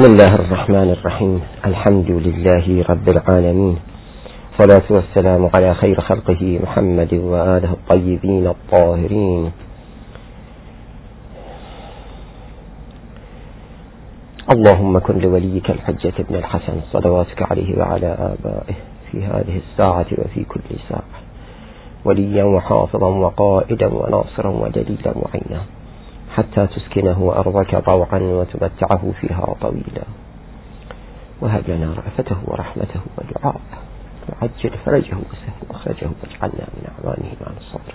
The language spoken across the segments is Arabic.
بسم الله الرحمن الرحيم. الحمد لله رب العالمين. صلاة والسلام على خير خلقه محمد وآله الطيبين الطاهرين. اللهم كن لوليك الحجة ابن الحسن صلواتك عليه وعلى آبائه في هذه الساعة وفي كل ساعة. وليا وحافظا وقائدا وناصرا ودليلا وعينا. حتى تسكنه أرضك طوعا وتمتعه فيها طويلا. وهب لنا رأفته ورحمته ودعاءه. وعجل فرجه وسهل مخرجه واجعلنا من أعوانه مع الصبر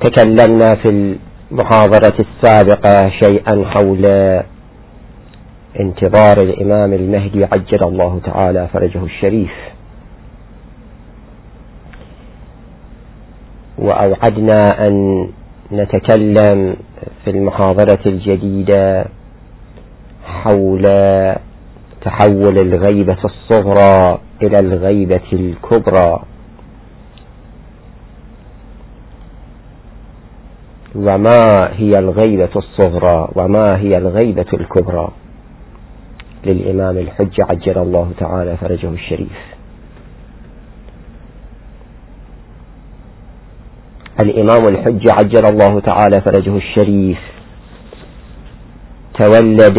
تكلمنا في المحاضرة السابقة شيئا حول انتظار الإمام المهدي عجل الله تعالى فرجه الشريف. وأوعدنا أن نتكلم في المحاضرة الجديدة حول تحول الغيبة الصغرى إلى الغيبة الكبرى. وما هي الغيبة الصغرى؟ وما هي الغيبة الكبرى؟ للإمام الحج عجل الله تعالى فرجه الشريف. الإمام الحج عجل الله تعالى فرجه الشريف. تولد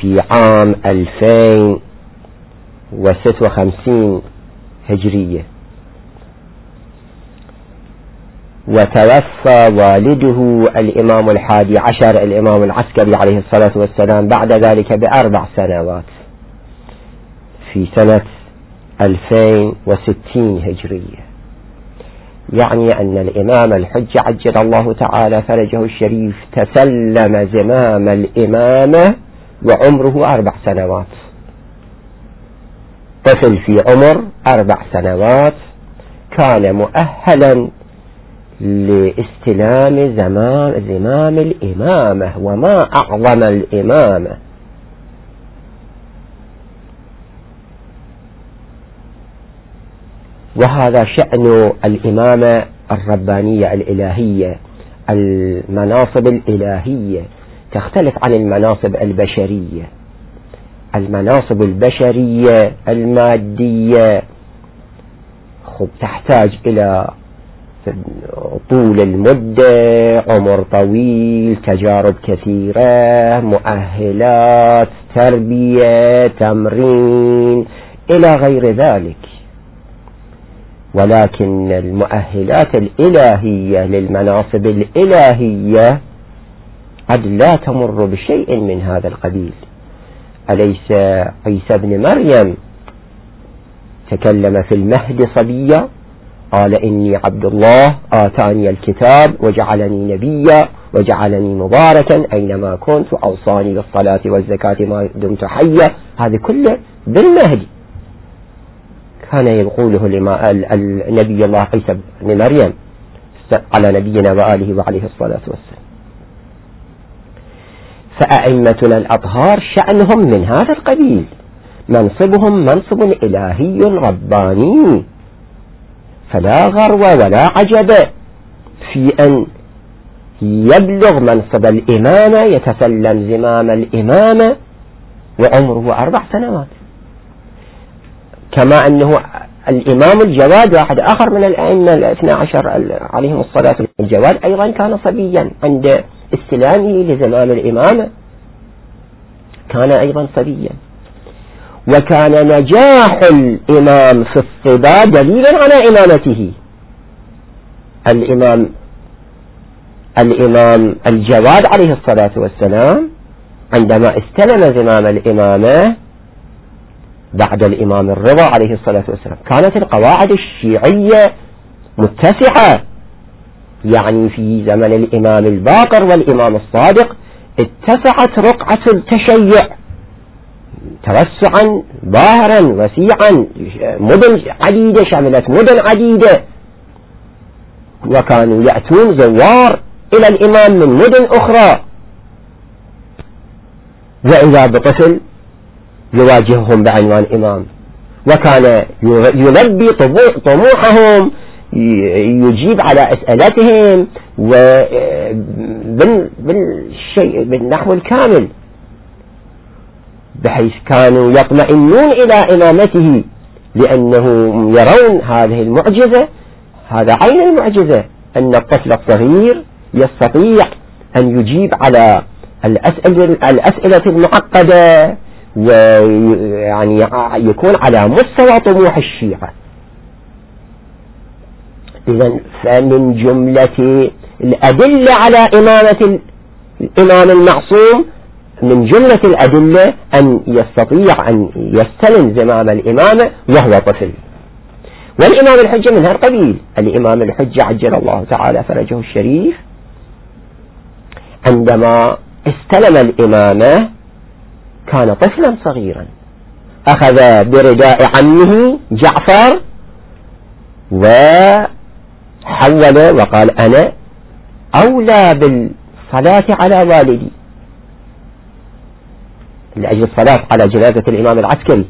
في عام 2056 هجرية. وتوفى والده الإمام الحادي عشر الإمام العسكري عليه الصلاة والسلام بعد ذلك بأربع سنوات في سنة 2060 هجرية. يعني أن الإمام الحج عجل الله تعالى فرجه الشريف تسلم زمام الإمامة وعمره أربع سنوات. طفل في عمر أربع سنوات كان مؤهلا لاستلام زمام, زمام الإمامة وما أعظم الإمامة. وهذا شأن الإمامة الربانية الإلهية المناصب الإلهية تختلف عن المناصب البشرية. المناصب البشرية المادية خب تحتاج إلى طول المدة عمر طويل تجارب كثيرة مؤهلات تربية تمرين إلى غير ذلك. ولكن المؤهلات الإلهية للمناصب الإلهية قد لا تمر بشيء من هذا القبيل. أليس عيسى بن مريم تكلم في المهد صبيا؟ قال إني عبد الله آتاني الكتاب وجعلني نبيا وجعلني مباركا أينما كنت أوصاني بالصلاة والزكاة ما دمت حيا. هذه كله بالمهدي كان يقوله النبي الله عيسى بن مريم على نبينا وآله وعليه الصلاة والسلام. فأئمتنا الأطهار شأنهم من هذا القبيل. منصبهم منصب إلهي رباني. فلا غرو ولا عجب في أن يبلغ منصب الإمامة يتسلم زمام الإمامة وعمره أربع سنوات. كما أنه الإمام الجواد واحد آخر من الأئمة الاثنى عشر عليهم الصلاة الجواد أيضا كان صبيا عند استلامه لزمام الإمامة كان أيضا صبيا. وكان نجاح الإمام في الصبا دليلا على إمامته. الإمام الإمام الجواد عليه الصلاة والسلام عندما استلم زمام الإمامة بعد الإمام الرضا عليه الصلاة والسلام. كانت القواعد الشيعية متسعة يعني في زمن الإمام الباقر والإمام الصادق اتسعت رقعة التشيع. توسعا ظاهرا وسيعا. مدن عديدة شملت مدن عديدة. وكانوا يأتون زوار إلى الإمام من مدن أخرى. وإذا بطفل يواجههم بعنوان إمام. وكان يلبي طموحهم يجيب على أسئلتهم بالشيء بالنحو الكامل. بحيث كانوا يطمئنون إلى إمامته لأنهم يرون هذه المعجزة. هذا عين المعجزة أن الطفل الصغير يستطيع أن يجيب على الأسئلة, الأسئلة المعقدة. ويعني يكون على مستوى طموح الشيعة. إذا فمن جملة الأدلة على إمامة الإمام المعصوم من جملة الأدلة أن يستطيع أن يستلم زمام الإمامة وهو طفل. والإمام الحجة من هالقبيل الإمام الحجة عجل الله تعالى فرجه الشريف عندما استلم الإمامة كان طفلا صغيرا. أخذ برداء عمه جعفر وحول وقال أنا أولى بالصلاة على والدي. لأجل الصلاة على جنازة الإمام العسكري.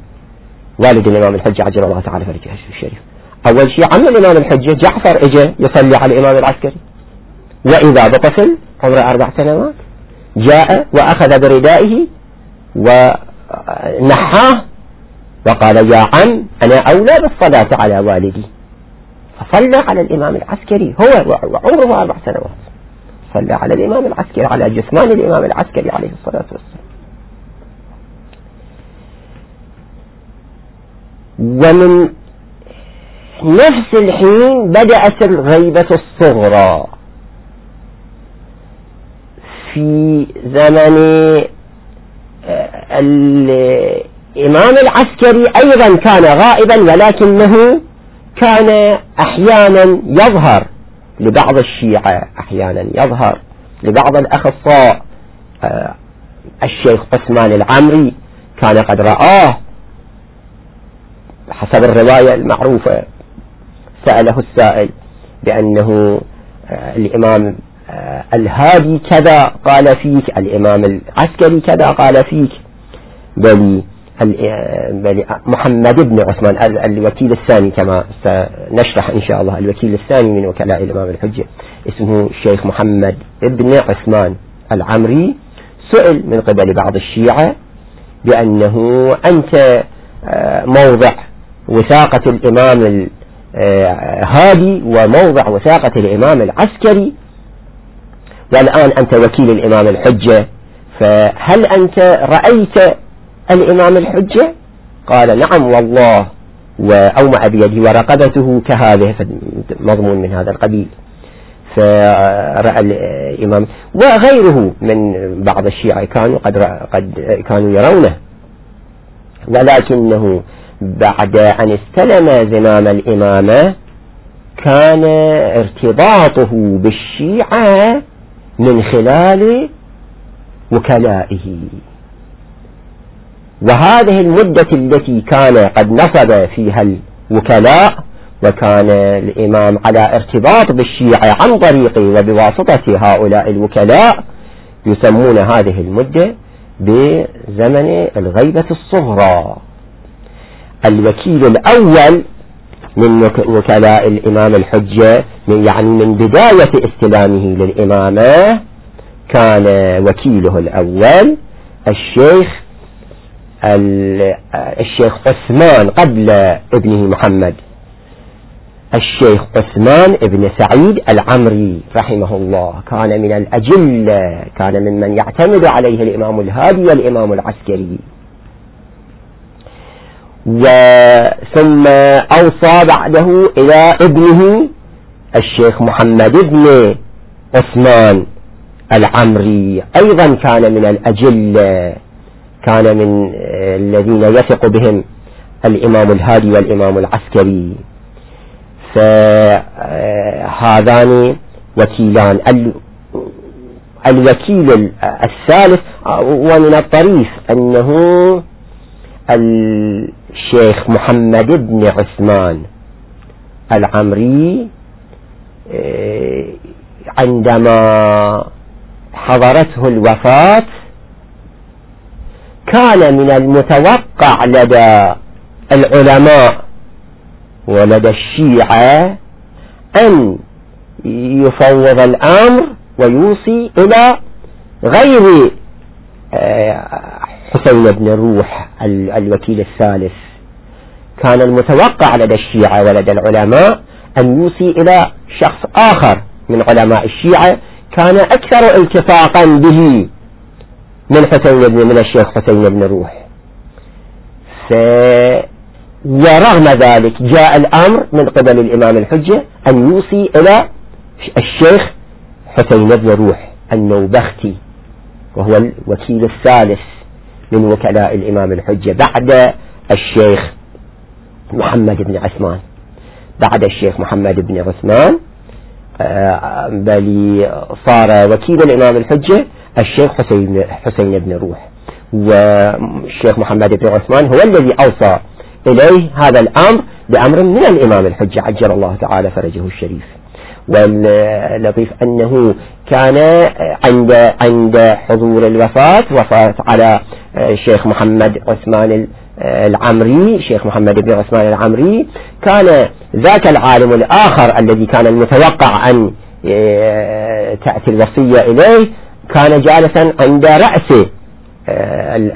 والد الإمام الحجة عجل الله تعالى فرجه الشريف أول شيء عم الإمام الحجة جعفر إجا يصلي على الإمام العسكري. وإذا بطفل عمره أربع سنوات جاء وأخذ بردائه ونحاه وقال يا عم أنا أولى بالصلاة على والدي. فصلى على الإمام العسكري. هو وعمره أربع سنوات. صلى على الإمام العسكري على جثمان الإمام العسكري عليه الصلاة والسلام. ومن نفس الحين بدأت الغيبة الصغرى. في زمن الإمام العسكري أيضا كان غائبا ولكنه كان أحيانا يظهر لبعض الشيعة أحيانا يظهر لبعض الأخصاء. آه، الشيخ عثمان العمري كان قد رآه حسب الرواية المعروفة. سأله السائل بأنه آه، الإمام الهادي كذا قال فيك الإمام العسكري كذا قال فيك. بل محمد بن عثمان الوكيل الثاني كما سنشرح إن شاء الله الوكيل الثاني من وكلاء الإمام الحجة اسمه الشيخ محمد بن عثمان العمري. سئل من قبل بعض الشيعة بأنه أنت آه، موضع وثاقة الإمام الهادي وموضع وثاقة الإمام العسكري والآن أنت وكيل الإمام الحجة فهل أنت رأيت الإمام الحجة؟ قال نعم والله وأومع بيده ورقبته كهذه مضمون من هذا القبيل. فرأى الإمام وغيره من بعض الشيعة كانوا قد, قد كانوا يرونه. ولكنه بعد أن استلم زمام الإمامة كان ارتباطه بالشيعة من خلال وكلائه. وهذه المدة التي كان قد نصب فيها الوكلاء وكان الإمام على ارتباط بالشيعة عن طريقه وبواسطة هؤلاء الوكلاء يسمون هذه المدة بزمن الغيبة الصغرى. الوكيل الأول من وكلاء الإمام الحجة يعني من بداية استلامه للإمامة كان وكيله الأول الشيخ الشيخ عثمان قبل ابنه محمد. الشيخ عثمان ابن سعيد العمري رحمه الله. كان من الأجلة كان ممن يعتمد عليه الإمام الهادي والإمام العسكري. وثم أوصى بعده إلى ابنه الشيخ محمد بن عثمان العمري. أيضا كان من الأجلة كان من الذين يثق بهم الإمام الهادي والإمام العسكري. فهذان وكيلان. الوكيل الثالث ومن الطريف أنه الشيخ محمد بن عثمان العمري آه، عندما حضرته الوفاة كان من المتوقع لدى العلماء ولدى الشيعة أن يفوض الأمر ويوصي إلى غير آه، حسين بن روح الوكيل الثالث. كان المتوقع لدى الشيعة ولدى العلماء أن يوصي إلى شخص آخر من علماء الشيعة كان أكثر التفاقا به من حسين بن من الشيخ حسين بن روح. ف ورغم ذلك جاء الأمر من قبل الإمام الحجة أن يوصي إلى الشيخ حسين بن روح النوبختي وهو الوكيل الثالث. من وكلاء الإمام الحجة بعد الشيخ محمد بن عثمان. بعد الشيخ محمد بن عثمان آه، بل صار وكيل الإمام الحجة الشيخ حسين, حسين بن روح. والشيخ محمد بن عثمان هو الذي أوصى إليه هذا الأمر بأمر من الإمام الحجة عجل الله تعالى فرجه الشريف. واللطيف أنه كان عند عند حضور الوفاة وفاة على الشيخ محمد عثمان العمري شيخ محمد بن عثمان العمري. كان ذاك العالم الآخر الذي كان المتوقع أن تأتي الوصية إليه كان جالسا عند رأس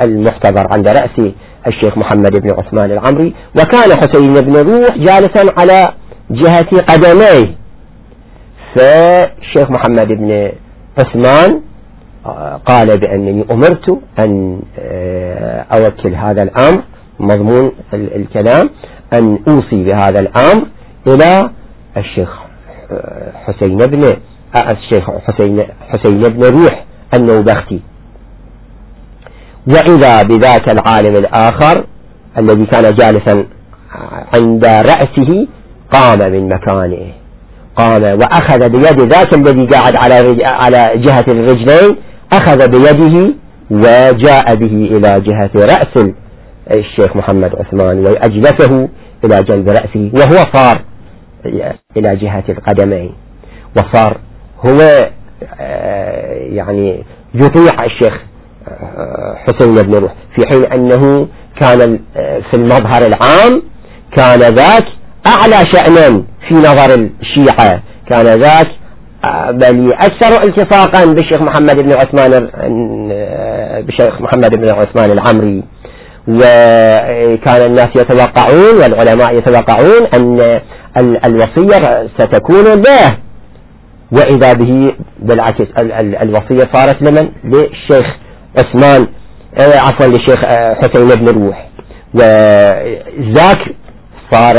المحتضر عند رأس الشيخ محمد بن عثمان العمري. وكان حسين بن روح جالسا على جهة قدميه. فالشيخ محمد بن عثمان آه، قال بأنني أمرت أن آه، أوكل هذا الأمر مضمون الكلام أن أوصي بهذا الأمر إلى الشيخ آه، حسين بن الشيخ حسين, حسين بن روح النوبختي. وإذا بذاك العالم الآخر الذي كان جالسا عند رأسه قام من مكانه. قام وأخذ بيد ذاك الذي قاعد على على جهة الرجلين أخذ بيده وجاء به إلى جهة رأس الشيخ محمد عثمان وأجلسه إلى جنب رأسه وهو صار إلى جهة القدمين وصار هو آه، يعني يطيع الشيخ آه، حسين بن روح في حين أنه كان آه، في المظهر العام كان ذاك أعلى شأنا في نظر الشيعة كان ذاك بل أكثر التصاقا بالشيخ محمد بن عثمان بالشيخ محمد بن عثمان العمري. وكان الناس يتوقعون والعلماء يتوقعون أن الوصية ستكون له. وإذا به بالعكس الوصية صارت لمن؟ للشيخ عثمان عفوا للشيخ آه، حسين بن روح. وذاك صار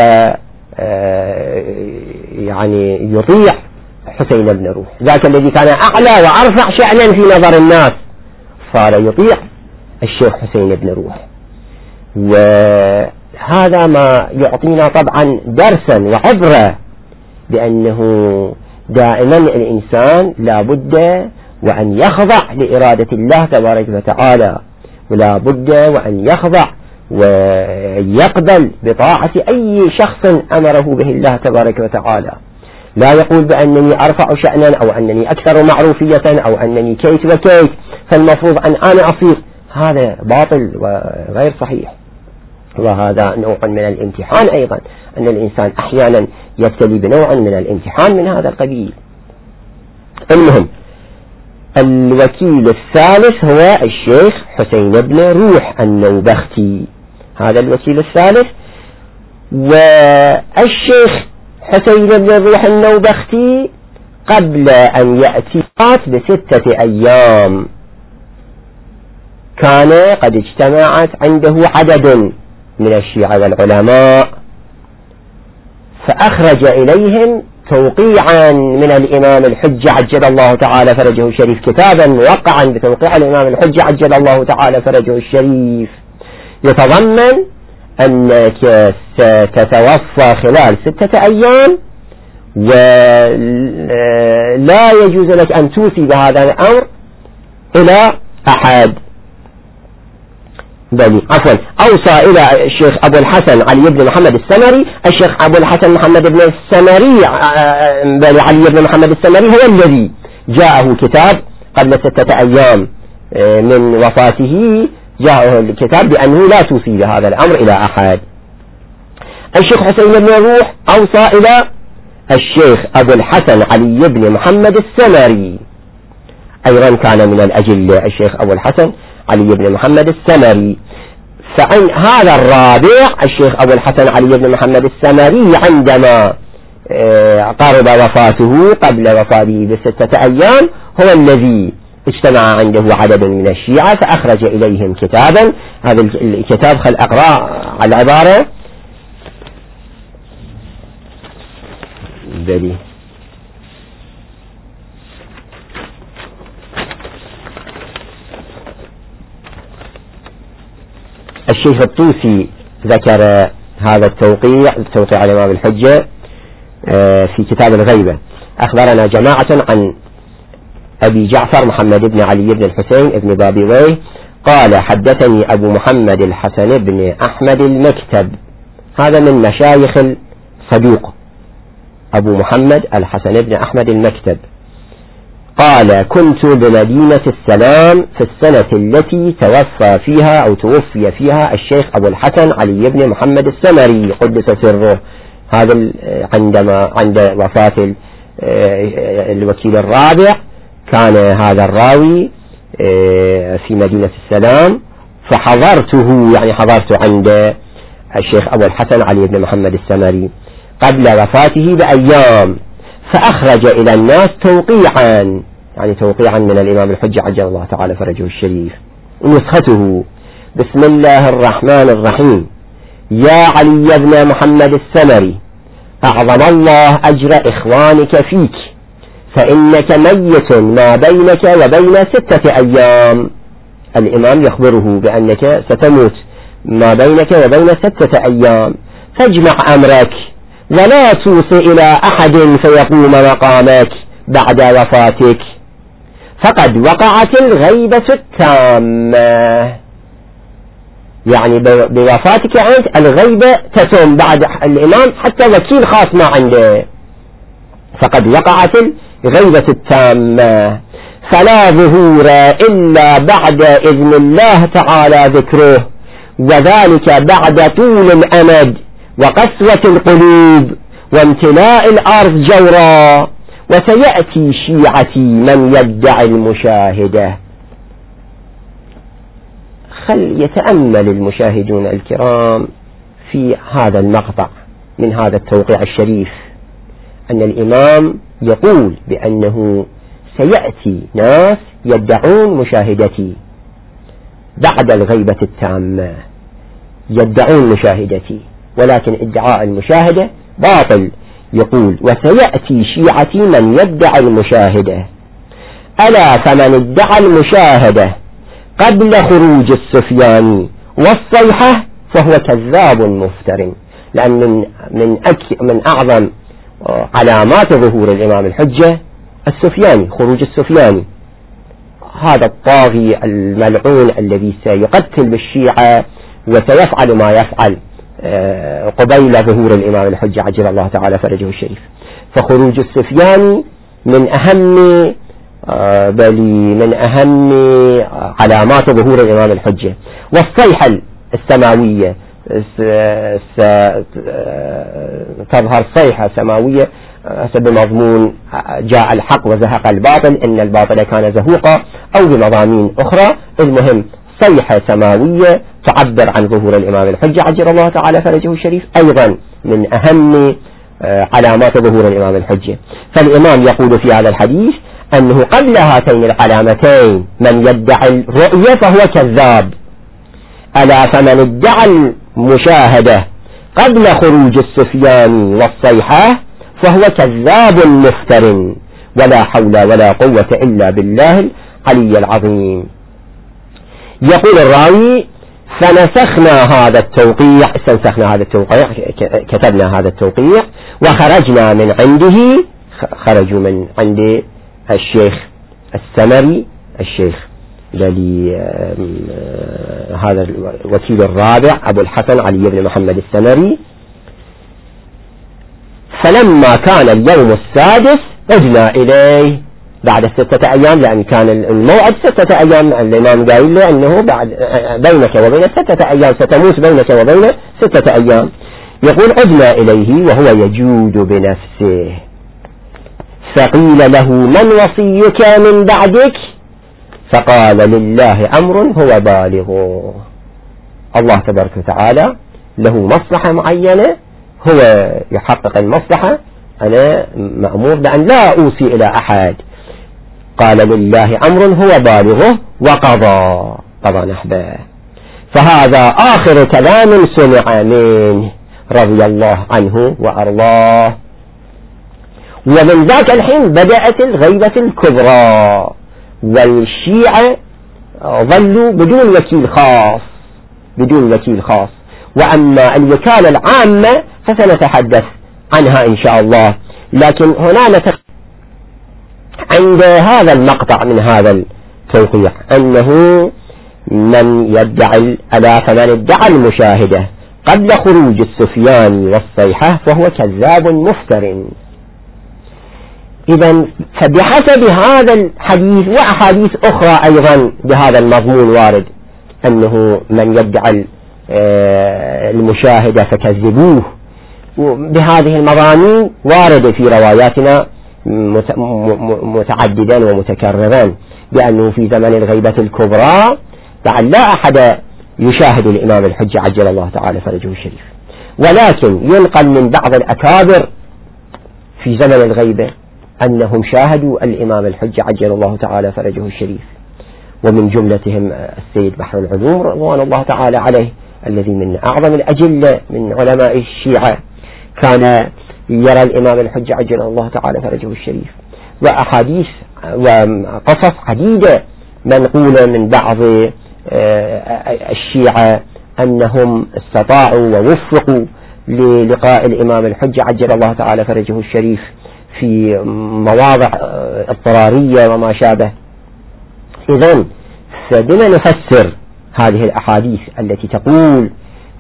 آه، يعني يطيع حسين بن روح. ذاك الذي كان أعلى وأرفع شأنا في نظر الناس. صار يطيع الشيخ حسين بن روح. وهذا ما يعطينا طبعا درسا وعبرة بأنه دائما الإنسان لا بد وأن يخضع لإرادة الله تبارك وتعالى. ولا بد وأن يخضع ويقبل بطاعة أي شخص أمره به الله تبارك وتعالى. لا يقول بأنني أرفع شأنا أو أنني أكثر معروفية أو أنني كيت وكيت فالمفروض أن أنا أصير. هذا باطل وغير صحيح. وهذا نوع من الامتحان أيضا أن الإنسان أحيانا يبتلي بنوع من الامتحان من هذا القبيل. المهم الوكيل الثالث هو الشيخ حسين بن روح النوبختي. هذا الوكيل الثالث. والشيخ حسين بن روح النوبختي قبل أن يأتي بستة أيام. كان قد اجتمعت عنده عدد من الشيعة والعلماء فأخرج إليهم توقيعا من الإمام الحجة عجل الله تعالى فرجه الشريف. كتابا موقعا بتوقيع الإمام الحجة عجل الله تعالى فرجه الشريف. يتضمن أنك ستتوفى خلال ستة أيام ولا يجوز لك أن توفي بهذا الأمر إلى أحد. بني عفوا. أوصى إلى الشيخ أبو الحسن علي بن محمد السمري. الشيخ أبو الحسن محمد بن السمري آه، بني علي بن محمد السمري هو الذي جاءه كتاب قبل ستة أيام آه، من وفاته. جاءه الكتاب بأنه لا توصي بهذا الأمر إلى أحد. الشيخ حسين بن روح أوصى إلى الشيخ أبو الحسن علي بن محمد السمري. أيضا كان من الأجلة الشيخ أبو الحسن علي بن محمد السمري. فعن هذا الرابع الشيخ أبو الحسن علي بن محمد السمري عندما آه، قرب وفاته قبل وفاته بستة أيام هو الذي اجتمع عنده عدد من الشيعة فأخرج إليهم كتابا. هذا الكتاب خل أقرأ على العبارة. بلي الشيخ الطوسي ذكر هذا التوقيع التوقيع على الإمام الحجة آه، في كتاب الغيبة. أخبرنا جماعة عن أبي جعفر محمد بن علي بن الحسين بن بابويه قال حدثني أبو محمد الحسن بن أحمد المكتب. هذا من مشايخ الصدوق. أبو محمد الحسن بن أحمد المكتب. قال كنت بمدينة السلام في السنة التي توفى فيها أو توفي فيها الشيخ أبو الحسن علي بن محمد السمري. قدس سره. هذا عندما عند وفاة الوكيل الرابع. كان هذا الراوي في مدينة السلام فحضرته يعني حضرت عند الشيخ أبو الحسن علي بن محمد السمري قبل وفاته بأيام فأخرج إلى الناس توقيعا يعني توقيعا من الإمام الحجة عجل الله تعالى فرجه الشريف نسخته. بسم الله الرحمن الرحيم. يا علي بن محمد السمري أعظم الله أجر إخوانك فيك. فإنك ميت ما بينك وبين ستة أيام. الإمام يخبره بأنك ستموت ما بينك وبين ستة أيام. فاجمع أمرك ولا توصي إلى أحد فيقوم مقامك بعد وفاتك. فقد وقعت الغيبة التامة. يعني بوفاتك أنت الغيبة تتم بعد الإمام حتى وكيل خاص ما عنده. فقد وقعت الغيبة التامة. فلا ظهور إلا بعد إذن الله تعالى ذكره. وذلك بعد طول الأمد وقسوة القلوب وامتلاء الأرض جورا. وسيأتي شيعتي من يدعي المشاهدة. خل يتأمل المشاهدون الكرام في هذا المقطع من هذا التوقيع الشريف. أن الإمام يقول بأنه سيأتي ناس يدعون مشاهدتي بعد الغيبة التامة. يدعون مشاهدتي ولكن ادعاء المشاهدة باطل. يقول وسيأتي شيعتي من يدعي المشاهدة. ألا فمن ادعى المشاهدة قبل خروج السفياني والصيحة فهو كذاب مفتر. لأن من, من, أك من أعظم علامات ظهور الإمام الحجة السفياني خروج السفياني. هذا الطاغي الملعون الذي سيقتل بالشيعة وسيفعل ما يفعل آه، قبيل ظهور الإمام الحجة عجل الله تعالى فرجه الشريف. فخروج السفياني من أهم آه، بل من أهم علامات ظهور الإمام الحجة. والصيحة السماوية تظهر صيحة سماوية حسب مضمون جاء الحق وزهق الباطل إن الباطل كان زهوقا أو بمضامين أخرى. المهم صيحة سماوية تعبر عن ظهور الإمام الحجة عجل الله تعالى فرجه الشريف أيضا من أهم آه، علامات ظهور الإمام الحجة. فالإمام يقول في هذا الحديث أنه قبل هاتين العلامتين من يدعي الرؤية فهو كذاب. ألا فمن ادعى المشاهدة قبل خروج السفيان والصيحة فهو كذاب مفتر ولا حول ولا قوة إلا بالله العلي العظيم. يقول الراوي فنسخنا هذا التوقيع استنسخنا هذا التوقيع كتبنا هذا التوقيع وخرجنا من عنده خرجوا من عند الشيخ السمري الشيخ هذا الوكيل الرابع أبو الحسن علي بن محمد السمري فلما كان اليوم السادس عدنا إليه بعد ستة أيام لأن كان الموعد ستة أيام. الإمام قايل له أنه بعد بينك وبين ستة أيام ستموت بينك وبين ستة أيام. يقول عدنا إليه وهو يجود بنفسه. فقيل له من وصيك من بعدك؟ فقال لله أمر هو بالغ. الله تبارك وتعالى له مصلحة معينة هو يحقق المصلحة. أنا مأمور بأن لا أوصي إلى أحد. قال لله أمر هو بالغه وقضى. قضى نحبه فهذا آخر كلام سمع منه رضي الله عنه وأرضاه. ومن ذاك الحين بدأت الغيبة الكبرى. والشيعة ظلوا بدون وكيل خاص بدون وكيل خاص. وأما الوكالة العامة فسنتحدث عنها إن شاء الله. لكن هنا نتق... عند هذا المقطع من هذا التوقيع أنه من يدعي ألا فمن ادعى المشاهدة قبل خروج السفيان والصيحة فهو كذاب مفتر. إذا فبحسب هذا الحديث وأحاديث أخرى أيضا بهذا المضمون وارد أنه من يدعي آه، المشاهدة فكذبوه بهذه المضامين واردة في رواياتنا متعددا ومتكررا بأنه في زمن الغيبة الكبرى لعل لا أحد يشاهد الإمام الحجة عجل الله تعالى فرجه الشريف. ولكن ينقل من بعض الأكابر في زمن الغيبة أنهم شاهدوا الإمام الحجة عجل الله تعالى فرجه الشريف. ومن جملتهم السيد بحر العلوم رضوان الله تعالى عليه الذي من أعظم الأجلة من علماء الشيعة كان يرى الإمام الحجة عجل الله تعالى فرجه الشريف. وأحاديث وقصص عديدة منقولة من بعض آه، الشيعة أنهم استطاعوا ووفقوا للقاء الإمام الحجة عجل الله تعالى فرجه الشريف. في مواضع اضطرارية وما شابه. إذن فبما نفسر هذه الأحاديث التي تقول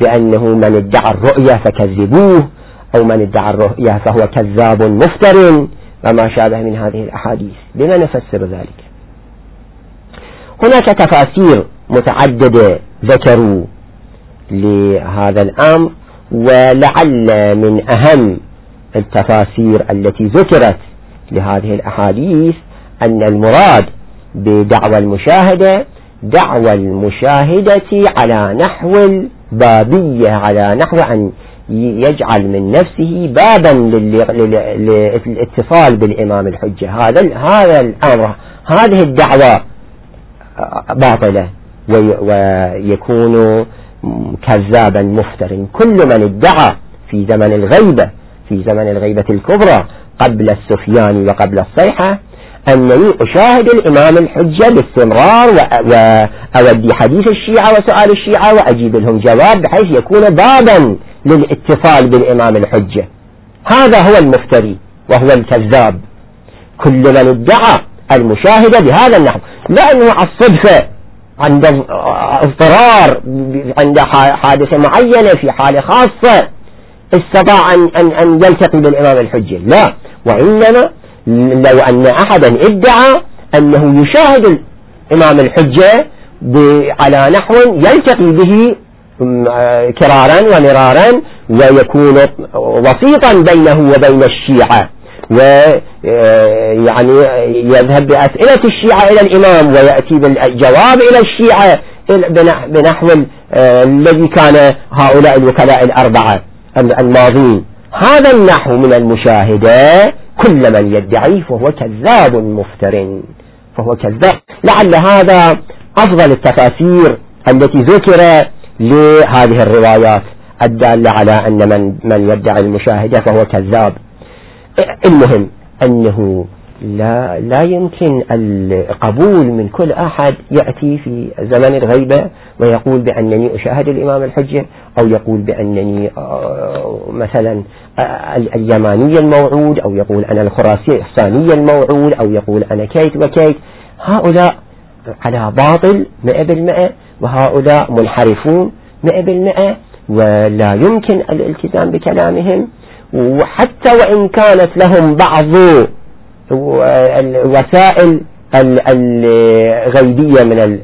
بأنه من ادعى الرؤية فكذبوه أو من ادعى الرؤية فهو كذاب مفتر وما شابه من هذه الأحاديث. بما نفسر ذلك. هناك تفاسير متعددة ذكروا لهذا الأمر ولعل من أهم التفاسير التي ذكرت لهذه الأحاديث أن المراد بدعوى المشاهدة دعوى المشاهدة على نحو البابية على نحو أن يجعل من نفسه بابا للاتصال بالإمام الحجة. هذا هذا الأمر هذه الدعوة باطلة ويكون كذابا مفترا كل من ادعى في زمن الغيبة في زمن الغيبة الكبرى قبل السفيان وقبل الصيحة أنني أشاهد الإمام الحجة باستمرار وأودي حديث الشيعة وسؤال الشيعة وأجيب لهم جواب بحيث يكون بابا للاتصال بالإمام الحجة. هذا هو المفتري وهو الكذاب. كل من ادعى المشاهدة بهذا النحو لأنه على الصدفة عند اضطرار عند حادثة معينة في حالة خاصة استطاع أن, أن, أن يلتقي بالإمام الحجة. لا. وإنما لو أن أحدا ادعى أنه يشاهد الإمام الحجة على نحو يلتقي به كرارا ومرارا ويكون وسيطا بينه وبين الشيعة. ويعني يذهب بأسئلة الشيعة إلى الإمام ويأتي بالجواب إلى الشيعة بنحو الذي كان هؤلاء الوكلاء الأربعة. الماضين. هذا النحو من المشاهدة كل من يدعي فهو كذاب مفتر فهو كذاب. لعل هذا أفضل التفاسير التي ذكر لهذه الروايات الدالة على أن من, من يدعي المشاهدة فهو كذاب. المهم أنه لا, لا يمكن القبول من كل أحد يأتي في زمن الغيبة ويقول بأنني أشاهد الإمام الحجة أو يقول بأنني آه، مثلا آه، اليماني الموعود أو يقول أنا الخراسي الموعود أو يقول أنا كيت وكيت. هؤلاء على باطل مئة بالمئة وهؤلاء منحرفون مئة بالمئة ولا يمكن الالتزام بكلامهم. وحتى وإن كانت لهم بعض الوسائل الغيبية من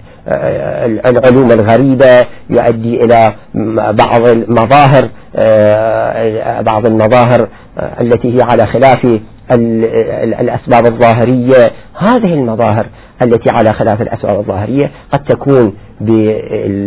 العلوم الغريبة يؤدي إلى بعض المظاهر بعض المظاهر التي هي على خلاف الأسباب الظاهرية. هذه المظاهر التي على خلاف الأسباب الظاهرية قد تكون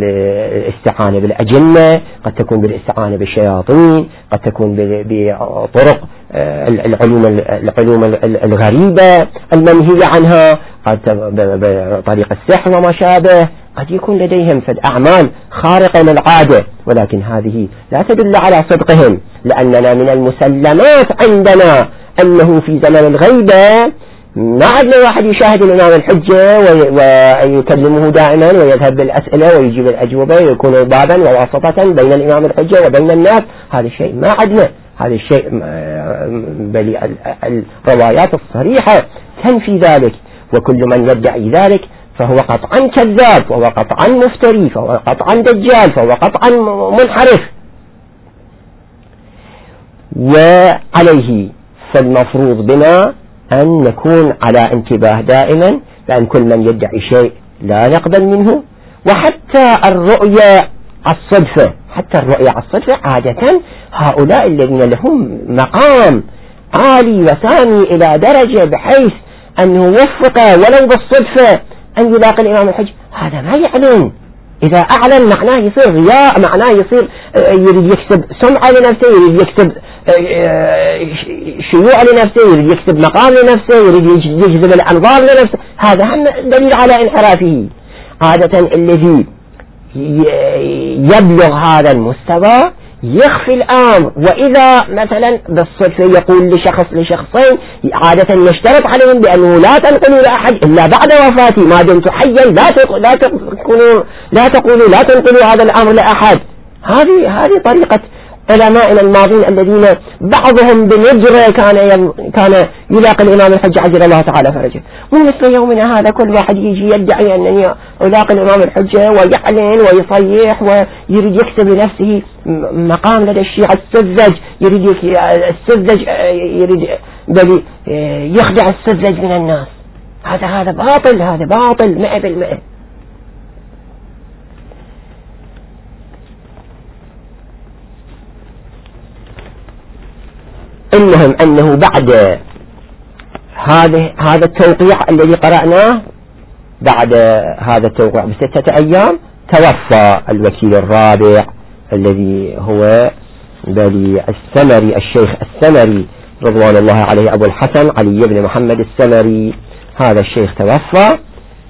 بالاستعانة بالأجنة قد تكون بالاستعانة بالشياطين قد تكون بطرق آه، العلوم العلوم الغريبة المنهية عنها قد بطريق السحر وما شابه قد يكون لديهم في الأعمال خارقة للعادة ولكن هذه لا تدل على صدقهم لأننا من المسلمات عندنا أنه في زمن الغيبة ما عندنا واحد يشاهد الإمام الحجة ويكلمه دائما ويذهب بالأسئلة ويجيب الأجوبة ويكون بابا وواسطة بين الإمام الحجة وبين الناس هذا الشيء ما عندنا هذا الشيء بل الروايات الصريحة تنفي ذلك. وكل من يدعي ذلك فهو قطعا كذاب فهو قطعا مفتري فهو قطعا دجال فهو قطعا منحرف. وعليه فالمفروض بنا أن نكون على انتباه دائما لأن كل من يدعي شيء لا نقبل منه. وحتى الرؤية الصدفة حتى الرؤية الصدفة عادة هؤلاء الذين لهم مقام عالي وسامي إلى درجة بحيث أنه وفق ولو بالصدفة أن يلاقي الإمام الحج. هذا ما يعلن. إذا أعلن معناه يصير رياء معناه يصير آه، يريد يكسب سمعة لنفسه يريد يكسب شيوع لنفسه يريد يكسب مقام لنفسه يريد يجذب الأنظار لنفسه. هذا هم دليل على انحرافه. عادة الذي يبلغ هذا المستوى يخفي الأمر وإذا مثلا بالصدفة يقول لشخص لشخصين عادة يشترط عليهم بأنه لا تنقلوا لأحد إلا بعد وفاتي ما دمت حيا. لا لا تقولوا لا تقولوا لا تنقلوا هذا الأمر لأحد. هذه هذه طريقة علمائنا الماضين الذين بعضهم بنجرة كان كان يلاقي الإمام الحج عجل الله تعالى فرجه. مو مثل يومنا هذا كل واحد يجي يدعي أنني ألاقي الإمام الحجة ويعلن ويصيح ويريد يكسب لنفسه مقام لدى الشيعة السذج يريد السذج يريد بل يخدع السذج من الناس. هذا هذا باطل هذا باطل مئة بالمئة. المهم أنه بعد هذا هذا التوقيع الذي قرأناه بعد هذا التوقيع بستة أيام توفى الوكيل الرابع الذي هو بلي السمري الشيخ السمري رضوان الله عليه أبو الحسن علي بن محمد السمري. هذا الشيخ توفى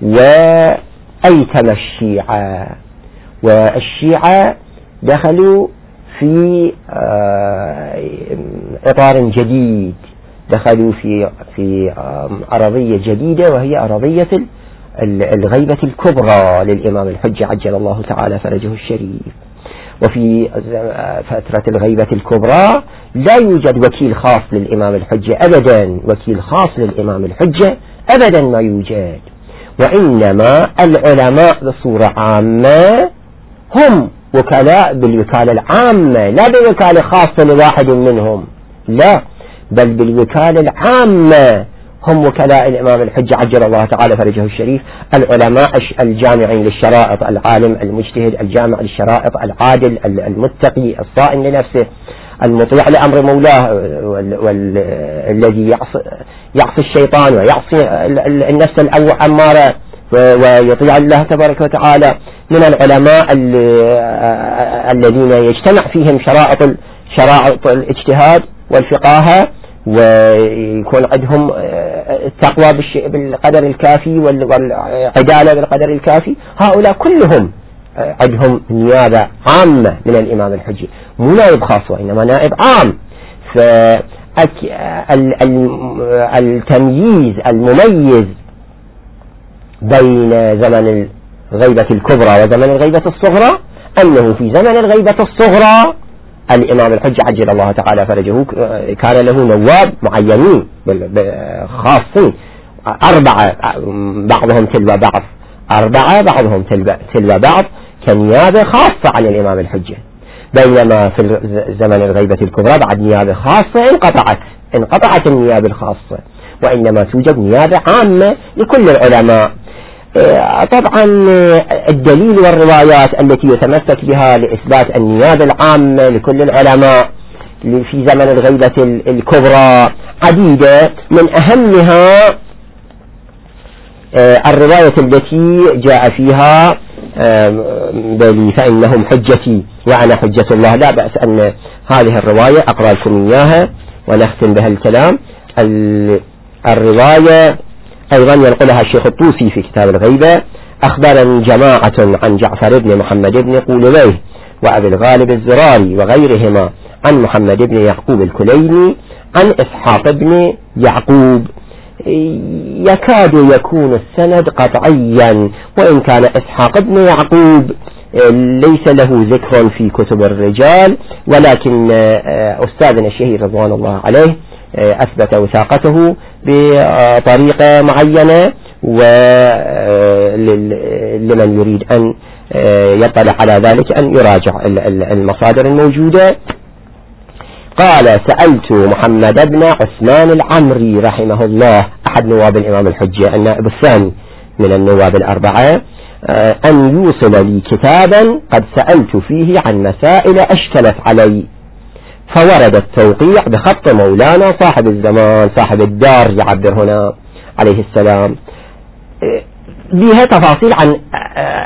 وأيتم الشيعة. والشيعة دخلوا في آه، إطار جديد. دخلوا في في أرضية جديدة وهي أرضية الغيبة الكبرى للإمام الحجة عجل الله تعالى فرجه الشريف. وفي فترة الغيبة الكبرى لا يوجد وكيل خاص للإمام الحجة أبدا. وكيل خاص للإمام الحجة أبدا ما يوجد. وإنما العلماء بصورة عامة هم وكلاء بالوكالة العامة لا بوكالة خاصة لواحد منهم لا بل بالوكالة العامة هم وكلاء الإمام الحجة عجل الله تعالى فرجه الشريف العلماء الجامعين للشرائط العالم المجتهد الجامع للشرائط العادل المتقي الصائم لنفسه المطيع لأمر مولاه والذي يعصي الشيطان ويعصي النفس الأمارة. ويطيع الله تبارك وتعالى من العلماء الذين يجتمع فيهم شرائط شرائط الاجتهاد والفقاهة ويكون عندهم التقوى بالقدر الكافي والعدالة بالقدر الكافي. هؤلاء كلهم عندهم نيابة عامة من الإمام الحجي. مو نائب خاص وإنما نائب عام. فالتمييز المميز بين زمن الغيبة الكبرى وزمن الغيبة الصغرى أنه في زمن الغيبة الصغرى الإمام الحج عجل الله تعالى فرجه كان له نواب معينين خاصين أربعة بعضهم تلو بعض أربعة بعضهم تلو بعض كنيابة خاصة عن الإمام الحجة. بينما في زمن الغيبة الكبرى بعد نيابة خاصة انقطعت انقطعت النيابة الخاصة. وإنما توجد نيابة عامة لكل العلماء. طبعا الدليل والروايات التي يتمسك بها لإثبات النيابة العامة لكل العلماء في زمن الغيبة الكبرى عديدة. من أهمها آه، الرواية التي جاء فيها بل فإنهم حجتي وأنا حجة الله. لا بأس أن هذه الرواية أقرأ لكم إياها ونختم بها الكلام. الرواية أيضا ينقلها الشيخ الطوسي في كتاب الغيبة أخبرني جماعة عن جعفر بن محمد بن قولويه وأبي الغالب الزراري وغيرهما عن محمد بن يعقوب الكليني عن إسحاق بن يعقوب. يكاد يكون السند قطعيا وإن كان إسحاق بن يعقوب ليس له ذكر في كتب الرجال ولكن أستاذنا الشهير رضوان الله عليه أثبت وثاقته. بطريقة معينة ولمن يريد أن يطلع على ذلك أن يراجع المصادر الموجودة. قال سألت محمد بن عثمان العمري رحمه الله أحد نواب الإمام الحجة النائب الثاني من النواب الأربعة آه، أن يوصل لي كتابا قد سألت فيه عن مسائل أشكلت علي. فورد التوقيع بخط مولانا صاحب الزمان صاحب الدار يعبر هنا عليه السلام. بها تفاصيل عن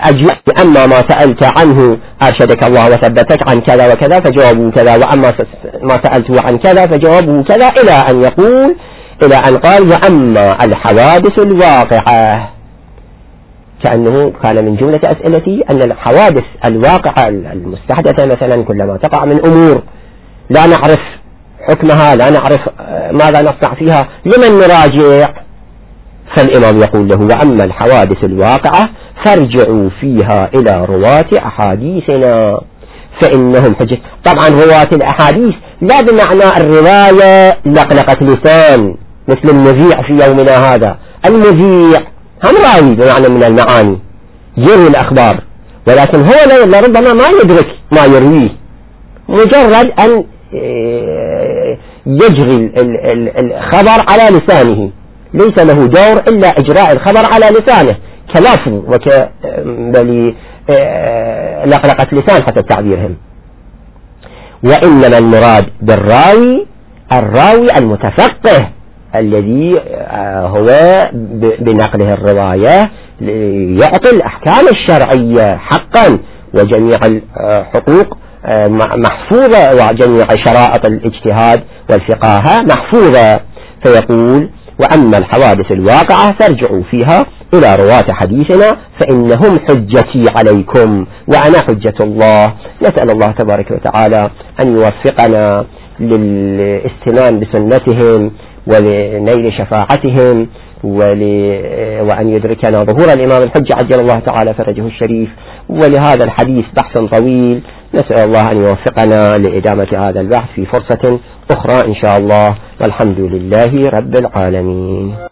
أجزاء أما ما سألت عنه أرشدك الله وثبتك عن كذا وكذا فجوابه كذا وأما ما سألته عن كذا فجوابه كذا إلى أن يقول إلى أن قال وأما الحوادث الواقعة. كأنه كان من جملة أسئلتي أن الحوادث الواقعة المستحدثة مثلا كلما تقع من أمور لا نعرف حكمها لا نعرف ماذا نصنع فيها لمن نراجع؟ فالإمام يقول له وأما الحوادث الواقعة فارجعوا فيها إلى رواة أحاديثنا. فإنهم حجة طبعا رواة الأحاديث لا بمعنى الرواية لقلقة لسان مثل المذيع في يومنا هذا. المذيع هم راوي بمعنى من المعاني يروي الأخبار ولكن هو لربما ما يدرك ما يرويه. مجرد أن آه، يجري الخبر على لسانه. ليس له دور إلا إجراء الخبر على لسانه. كلافظ وك بل آه، لقلقة لسان حسب تعبيرهم وإنما المراد بالراوي الراوي المتفقه الذي آه، هو بنقله الرواية يعطي الأحكام الشرعية حقا وجميع الحقوق محفوظة وجميع شرائط الاجتهاد والفقاهة محفوظة. فيقول وأما الحوادث الواقعة فارجعوا فيها إلى رواة حديثنا فإنهم حجتي عليكم وأنا حجة الله. نسأل الله تبارك وتعالى أن يوفقنا للاستنان بسنتهم ولنيل شفاعتهم وأن يدركنا ظهور الإمام الحج عجل الله تعالى فرجه الشريف. ولهذا الحديث بحث طويل نسأل الله أن يوفقنا لإدامة هذا البحث في فرصة أخرى إن شاء الله والحمد لله رب العالمين.